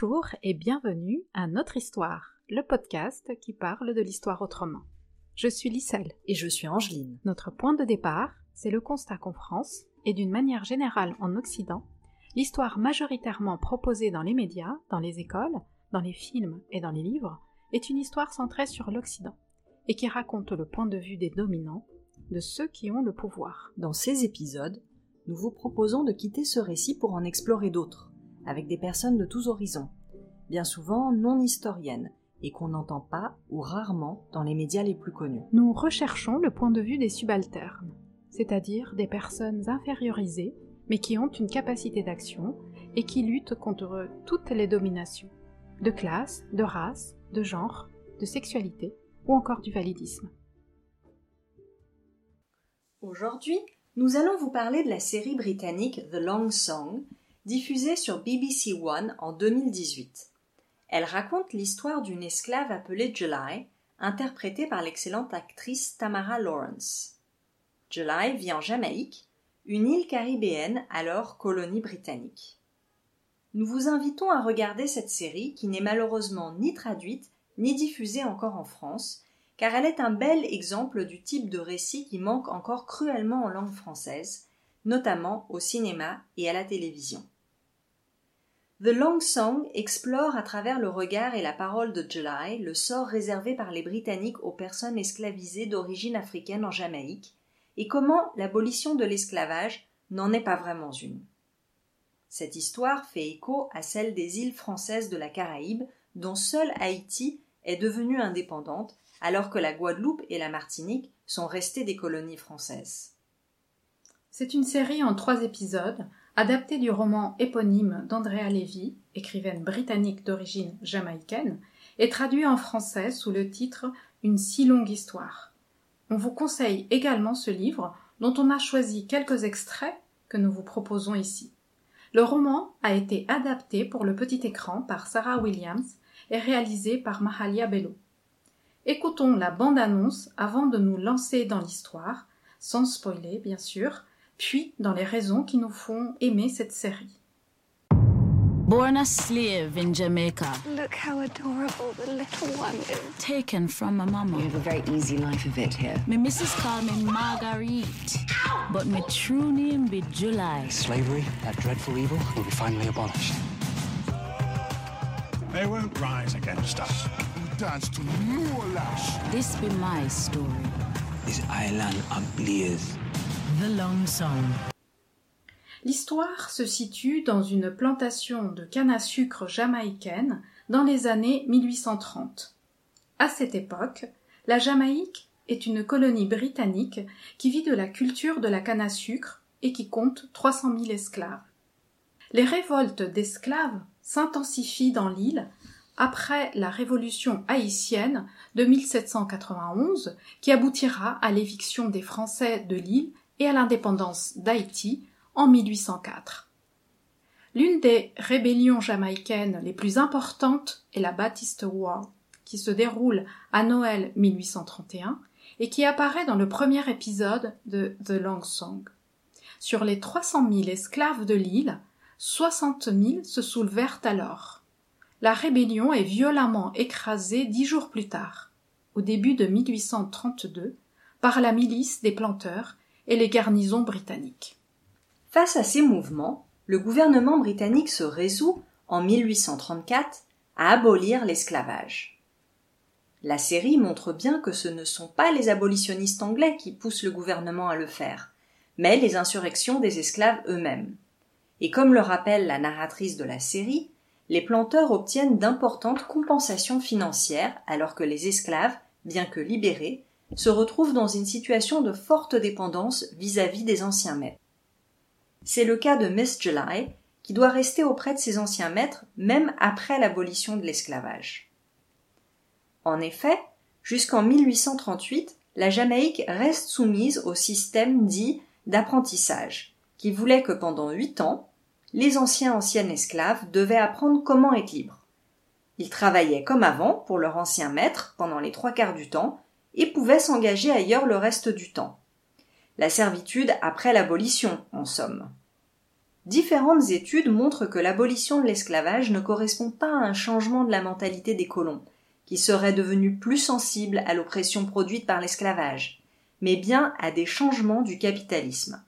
Bonjour et bienvenue à Notre Histoire, le podcast qui parle de l'histoire autrement. Je suis Lisselle. Et je suis Angeline. Notre point de départ, c'est le constat qu'en France, et d'une manière générale en Occident, l'histoire majoritairement proposée dans les médias, dans les écoles, dans les films et dans les livres, est une histoire centrée sur l'Occident, et qui raconte le point de vue des dominants, de ceux qui ont le pouvoir. Dans ces épisodes, nous vous proposons de quitter ce récit pour en explorer d'autres, avec des personnes de tous horizons, bien souvent non historiennes, et qu'on n'entend pas ou rarement dans les médias les plus connus. Nous recherchons le point de vue des subalternes, c'est-à-dire des personnes infériorisées, mais qui ont une capacité d'action et qui luttent contre toutes les dominations, de classe, de race, de genre, de sexualité ou encore du validisme. Aujourd'hui, nous allons vous parler de la série britannique The Long Song, diffusée sur BBC One en 2018. Elle raconte l'histoire d'une esclave appelée July, interprétée par l'excellente actrice Tamara Lawrence. July vit en Jamaïque, une île caribéenne alors colonie britannique. Nous vous invitons à regarder cette série qui n'est malheureusement ni traduite ni diffusée encore en France, car elle est un bel exemple du type de récit qui manque encore cruellement en langue française, notamment au cinéma et à la télévision. The Long Song explore à travers le regard et la parole de July le sort réservé par les Britanniques aux personnes esclavisées d'origine africaine en Jamaïque et comment l'abolition de l'esclavage n'en est pas vraiment une. Cette histoire fait écho à celle des îles françaises de la Caraïbe dont seule Haïti est devenue indépendante alors que la Guadeloupe et la Martinique sont restées des colonies françaises. C'est une série en trois épisodes adapté du roman éponyme d'Andrea Levy, écrivaine britannique d'origine jamaïcaine, et traduit en français sous le titre Une si longue histoire. On vous conseille également ce livre dont on a choisi quelques extraits que nous vous proposons ici. Le roman a été adapté pour le petit écran par Sarah Williams et réalisé par Mahalia Bello. Écoutons la bande-annonce avant de nous lancer dans l'histoire, sans spoiler bien sûr, puis dans les raisons qui nous font aimer cette série. Born a slave in Jamaica. Look how adorable the little one is. Taken from my mama. You have a very easy life of it here. My missus call me Marguerite, but my true name be July. Slavery, that dreadful evil, will be finally abolished. They won't rise against us. Dance to your lash. This be my story. This island ablaze. L'histoire se situe dans une plantation de canne à sucre jamaïcaine dans les années 1830. À cette époque, la Jamaïque est une colonie britannique qui vit de la culture de la canne à sucre et qui compte 300 000 esclaves. Les révoltes d'esclaves s'intensifient dans l'île après la révolution haïtienne de 1791 qui aboutira à l'éviction des Français de l'île et à l'indépendance d'Haïti en 1804. L'une des rébellions jamaïcaines les plus importantes est la Baptiste War, qui se déroule à Noël 1831 et qui apparaît dans le premier épisode de The Long Song. Sur les 300 000 esclaves de l'île, 60 000 se soulevèrent alors. La rébellion est violemment écrasée dix jours plus tard, au début de 1832, par la milice des planteurs et les garnisons britanniques. Face à ces mouvements, le gouvernement britannique se résout, en 1834, à abolir l'esclavage. La série montre bien que ce ne sont pas les abolitionnistes anglais qui poussent le gouvernement à le faire, mais les insurrections des esclaves eux-mêmes. Et comme le rappelle la narratrice de la série, les planteurs obtiennent d'importantes compensations financières alors que les esclaves, bien que libérés, se retrouvent dans une situation de forte dépendance vis-à-vis des anciens maîtres. C'est le cas de Miss July, qui doit rester auprès de ses anciens maîtres même après l'abolition de l'esclavage. En effet, jusqu'en 1838, la Jamaïque reste soumise au système dit d'apprentissage, qui voulait que pendant huit ans, les anciens anciennes esclaves devaient apprendre comment être libres. Ils travaillaient comme avant pour leur ancien maître pendant les trois quarts du temps, et pouvaient s'engager ailleurs le reste du temps. La servitude après l'abolition, en somme. Différentes études montrent que l'abolition de l'esclavage ne correspond pas à un changement de la mentalité des colons, qui seraient devenus plus sensibles à l'oppression produite par l'esclavage, mais bien à des changements du capitalisme.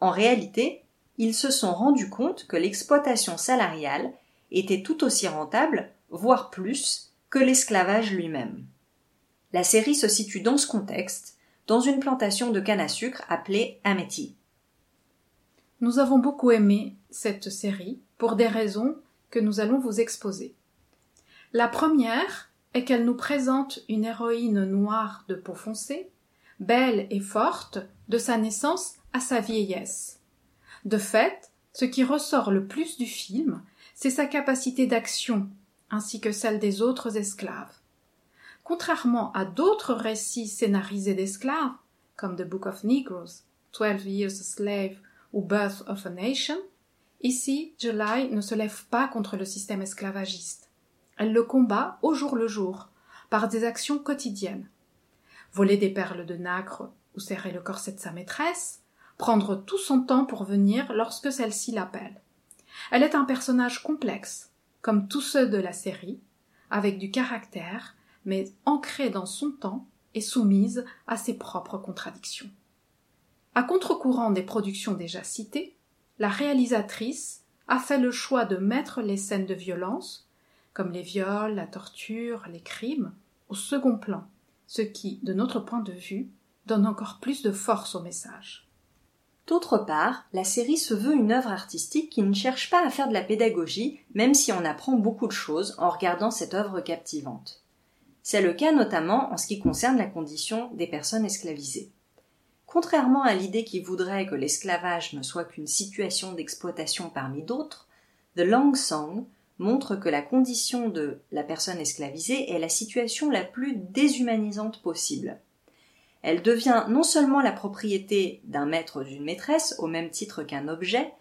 En réalité, ils se sont rendus compte que l'exploitation salariale était tout aussi rentable, voire plus, que l'esclavage lui-même. La série se situe dans ce contexte, dans une plantation de canne à sucre appelée Amity. Nous avons beaucoup aimé cette série pour des raisons que nous allons vous exposer. La première est qu'elle nous présente une héroïne noire de peau foncée, belle et forte de sa naissance à sa vieillesse. De fait, ce qui ressort le plus du film, c'est sa capacité d'action, ainsi que celle des autres esclaves. Contrairement à d'autres récits scénarisés d'esclaves, comme The Book of Negroes, Twelve Years a Slave ou Birth of a Nation, ici July ne se lève pas contre le système esclavagiste. Elle le combat au jour le jour, par des actions quotidiennes. Voler des perles de nacre ou serrer le corset de sa maîtresse, prendre tout son temps pour venir lorsque celle-ci l'appelle. Elle est un personnage complexe, comme tous ceux de la série, avec du caractère, mais ancrée dans son temps et soumise à ses propres contradictions. À contre-courant des productions déjà citées, la réalisatrice a fait le choix de mettre les scènes de violence, comme les viols, la torture, les crimes, au second plan, ce qui, de notre point de vue, donne encore plus de force au message. D'autre part, la série se veut une œuvre artistique qui ne cherche pas à faire de la pédagogie, même si on apprend beaucoup de choses en regardant cette œuvre captivante. C'est le cas notamment en ce qui concerne la condition des personnes esclavisées. Contrairement à l'idée qui voudrait que l'esclavage ne soit qu'une situation d'exploitation parmi d'autres, The Long Song montre que la condition de la personne esclavisée est la situation la plus déshumanisante possible. Elle devient non seulement la propriété d'un maître ou d'une maîtresse au même titre qu'un objet,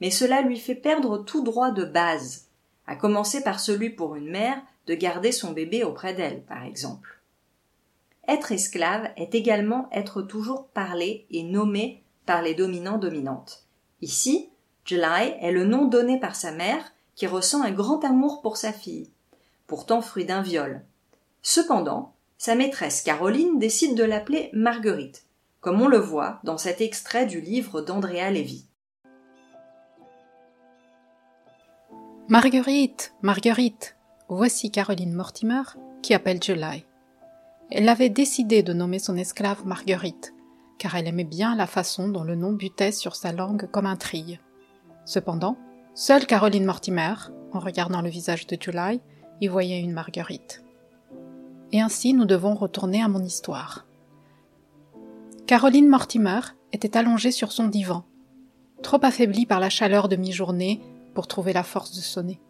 mais cela lui fait perdre tout droit de base, à commencer par celui pour une mère de garder son bébé auprès d'elle, par exemple. Être esclave est également être toujours parlé et nommé par les dominants dominantes. Ici, July est le nom donné par sa mère qui ressent un grand amour pour sa fille, pourtant fruit d'un viol. Cependant, sa maîtresse Caroline décide de l'appeler Marguerite, comme on le voit dans cet extrait du livre d'Andrea Levy. Marguerite, Marguerite, voici Caroline Mortimer qui appelle July. Elle avait décidé de nommer son esclave Marguerite, car elle aimait bien la façon dont le nom butait sur sa langue comme un trille. Cependant, seule Caroline Mortimer, en regardant le visage de July, y voyait une Marguerite et ainsi nous devons retourner à mon histoire. Caroline Mortimer était allongée sur son divan, trop affaiblie par la chaleur de mi-journée pour trouver la force de sonner.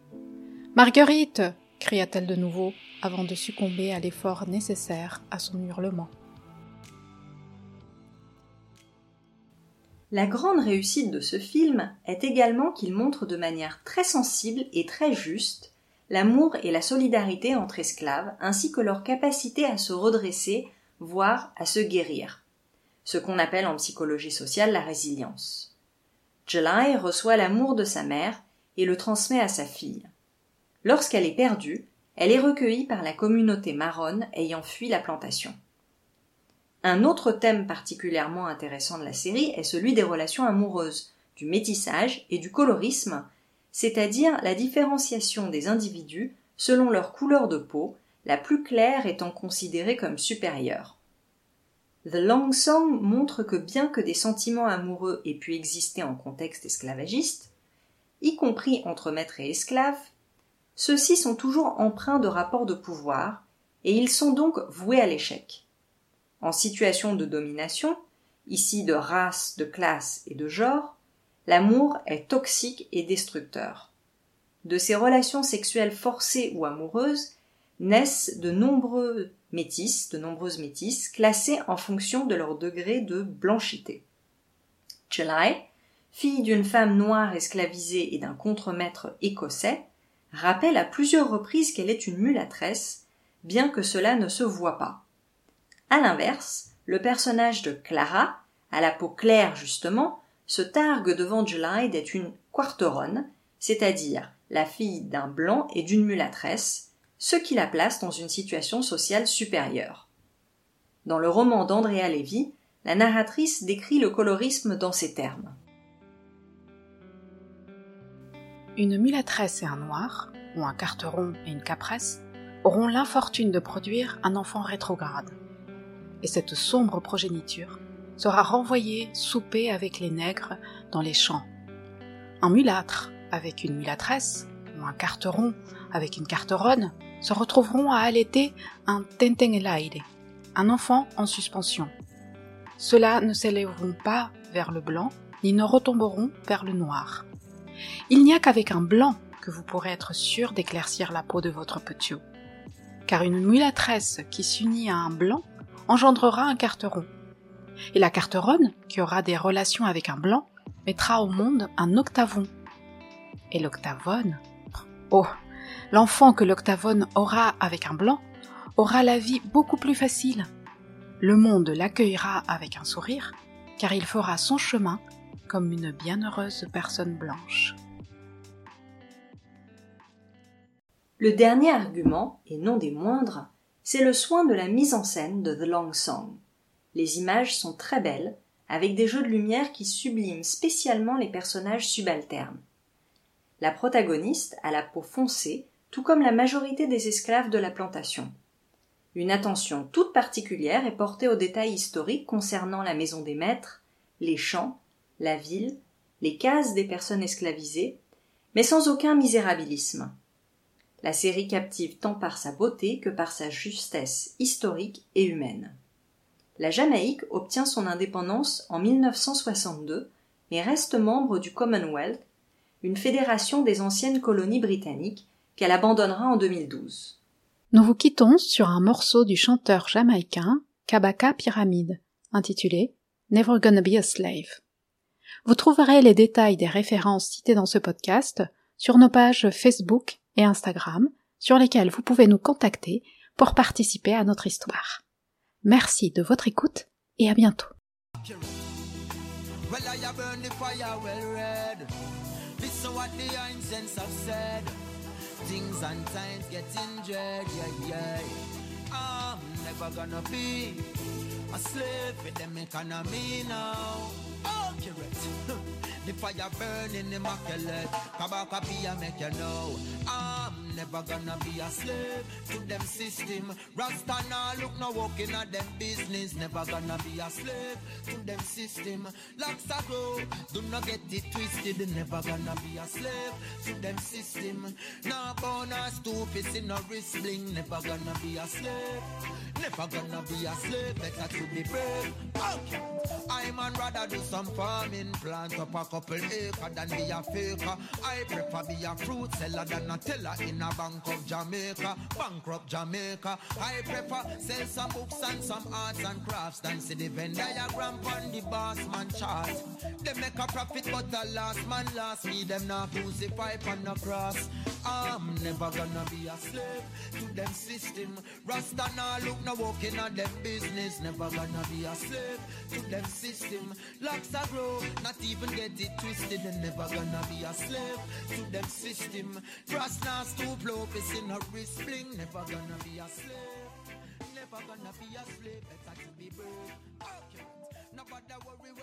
Marguerite cria-t-elle de nouveau avant de succomber à l'effort nécessaire à son hurlement. La grande réussite de ce film est également qu'il montre de manière très sensible et très juste l'amour et la solidarité entre esclaves, ainsi que leur capacité à se redresser, voire à se guérir. Ce qu'on appelle en psychologie sociale la résilience. July reçoit l'amour de sa mère et le transmet à sa fille. Lorsqu'elle est perdue, elle est recueillie par la communauté marronne ayant fui la plantation. Un autre thème particulièrement intéressant de la série est celui des relations amoureuses, du métissage et du colorisme c'est-à-dire la différenciation des individus selon leur couleur de peau, la plus claire étant considérée comme supérieure. The Long Song montre que bien que des sentiments amoureux aient pu exister en contexte esclavagiste, y compris entre maître et esclave, ceux-ci sont toujours empreints de rapports de pouvoir, et ils sont donc voués à l'échec. En situation de domination, ici de race, de classe et de genre, L'amour est toxique et destructeur. De ces relations sexuelles forcées ou amoureuses naissent de nombreux métis, de nombreuses métisses, classées en fonction de leur degré de blanchité. July, fille d'une femme noire esclavisée et d'un contremaître écossais, rappelle à plusieurs reprises qu'elle est une mulâtresse, bien que cela ne se voie pas. À l'inverse, le personnage de Clara, à la peau claire justement, se targue devant July d'être une quarteronne, c'est-à-dire la fille d'un blanc et d'une mulâtresse, ce qui la place dans une situation sociale supérieure. Dans le roman d'Andrea Levy, la narratrice décrit le colorisme dans ces termes. Une mulâtresse et un noir, ou un carteron et une capresse, auront l'infortune de produire un enfant rétrograde. Et cette sombre progéniture sera renvoyée souper avec les nègres dans les champs. Un mulâtre avec une mulâtresse, ou un carteron avec une carteronne, se retrouveront à allaiter un tentengelaide, un enfant en suspension. Ceux-là ne s'élèveront pas vers le blanc, ni ne retomberont vers le noir. Il n'y a qu'avec un blanc que vous pourrez être sûr d'éclaircir la peau de votre petit. Car une mulâtresse qui s'unit à un blanc engendrera un carteron. Et la carteronne, qui aura des relations avec un blanc, mettra au monde un octavon. Et l'octavone, oh, l'enfant que l'octavone aura avec un blanc aura la vie beaucoup plus facile. Le monde l'accueillera avec un sourire, car il fera son chemin comme une bienheureuse personne blanche. Le dernier argument, et non des moindres, c'est le soin de la mise en scène de The Long Song. Les images sont très belles, avec des jeux de lumière qui subliment spécialement les personnages subalternes. La protagoniste a la peau foncée, tout comme la majorité des esclaves de la plantation. Une attention toute particulière est portée aux détails historiques concernant la maison des maîtres, les champs, la ville, les cases des personnes esclavisées, mais sans aucun misérabilisme. La série captive tant par sa beauté que par sa justesse historique et humaine. La Jamaïque obtient son indépendance en 1962 et reste membre du Commonwealth, une fédération des anciennes colonies britanniques qu'elle abandonnera en 2012. Nous vous quittons sur un morceau du chanteur jamaïcain Kabaka Pyramide, intitulé Never Gonna Be a Slave. Vous trouverez les détails des références citées dans ce podcast sur nos pages Facebook et Instagram, sur lesquelles vous pouvez nous contacter pour participer à notre histoire. Merci de votre écoute et à bientôt. Accurate. the fire burning immaculate. Kabaka be a make you know. Ah. Never gonna be a slave to them system. Rasta now look no walking at them business. Never gonna be a slave to them system. Locks a grow, do not get it twisted. Never gonna be a slave to them system. Now born or stupid in a wrist bling. Never gonna be a slave. Never gonna be a slave. Better to be brave. Okay. I man rather do some farming, plant up a couple acre than be a faker. I prefer be a fruit seller than a teller in a bank of Jamaica, bankrupt Jamaica. I prefer sell some books and some arts and crafts than see the Venn diagram on the boss man chart. They make a profit, but the last man last me them not crucify on the cross. I'm never gonna be a slave to them system. Rasta now look no walking on them business. Never gonna be a slave to them system. Locks are grow, not even get it twisted. And never gonna be a slave to them system. Trust True love in a never gonna be a slave. Never gonna be a slave, better to be broke. Okay. Nobody worry when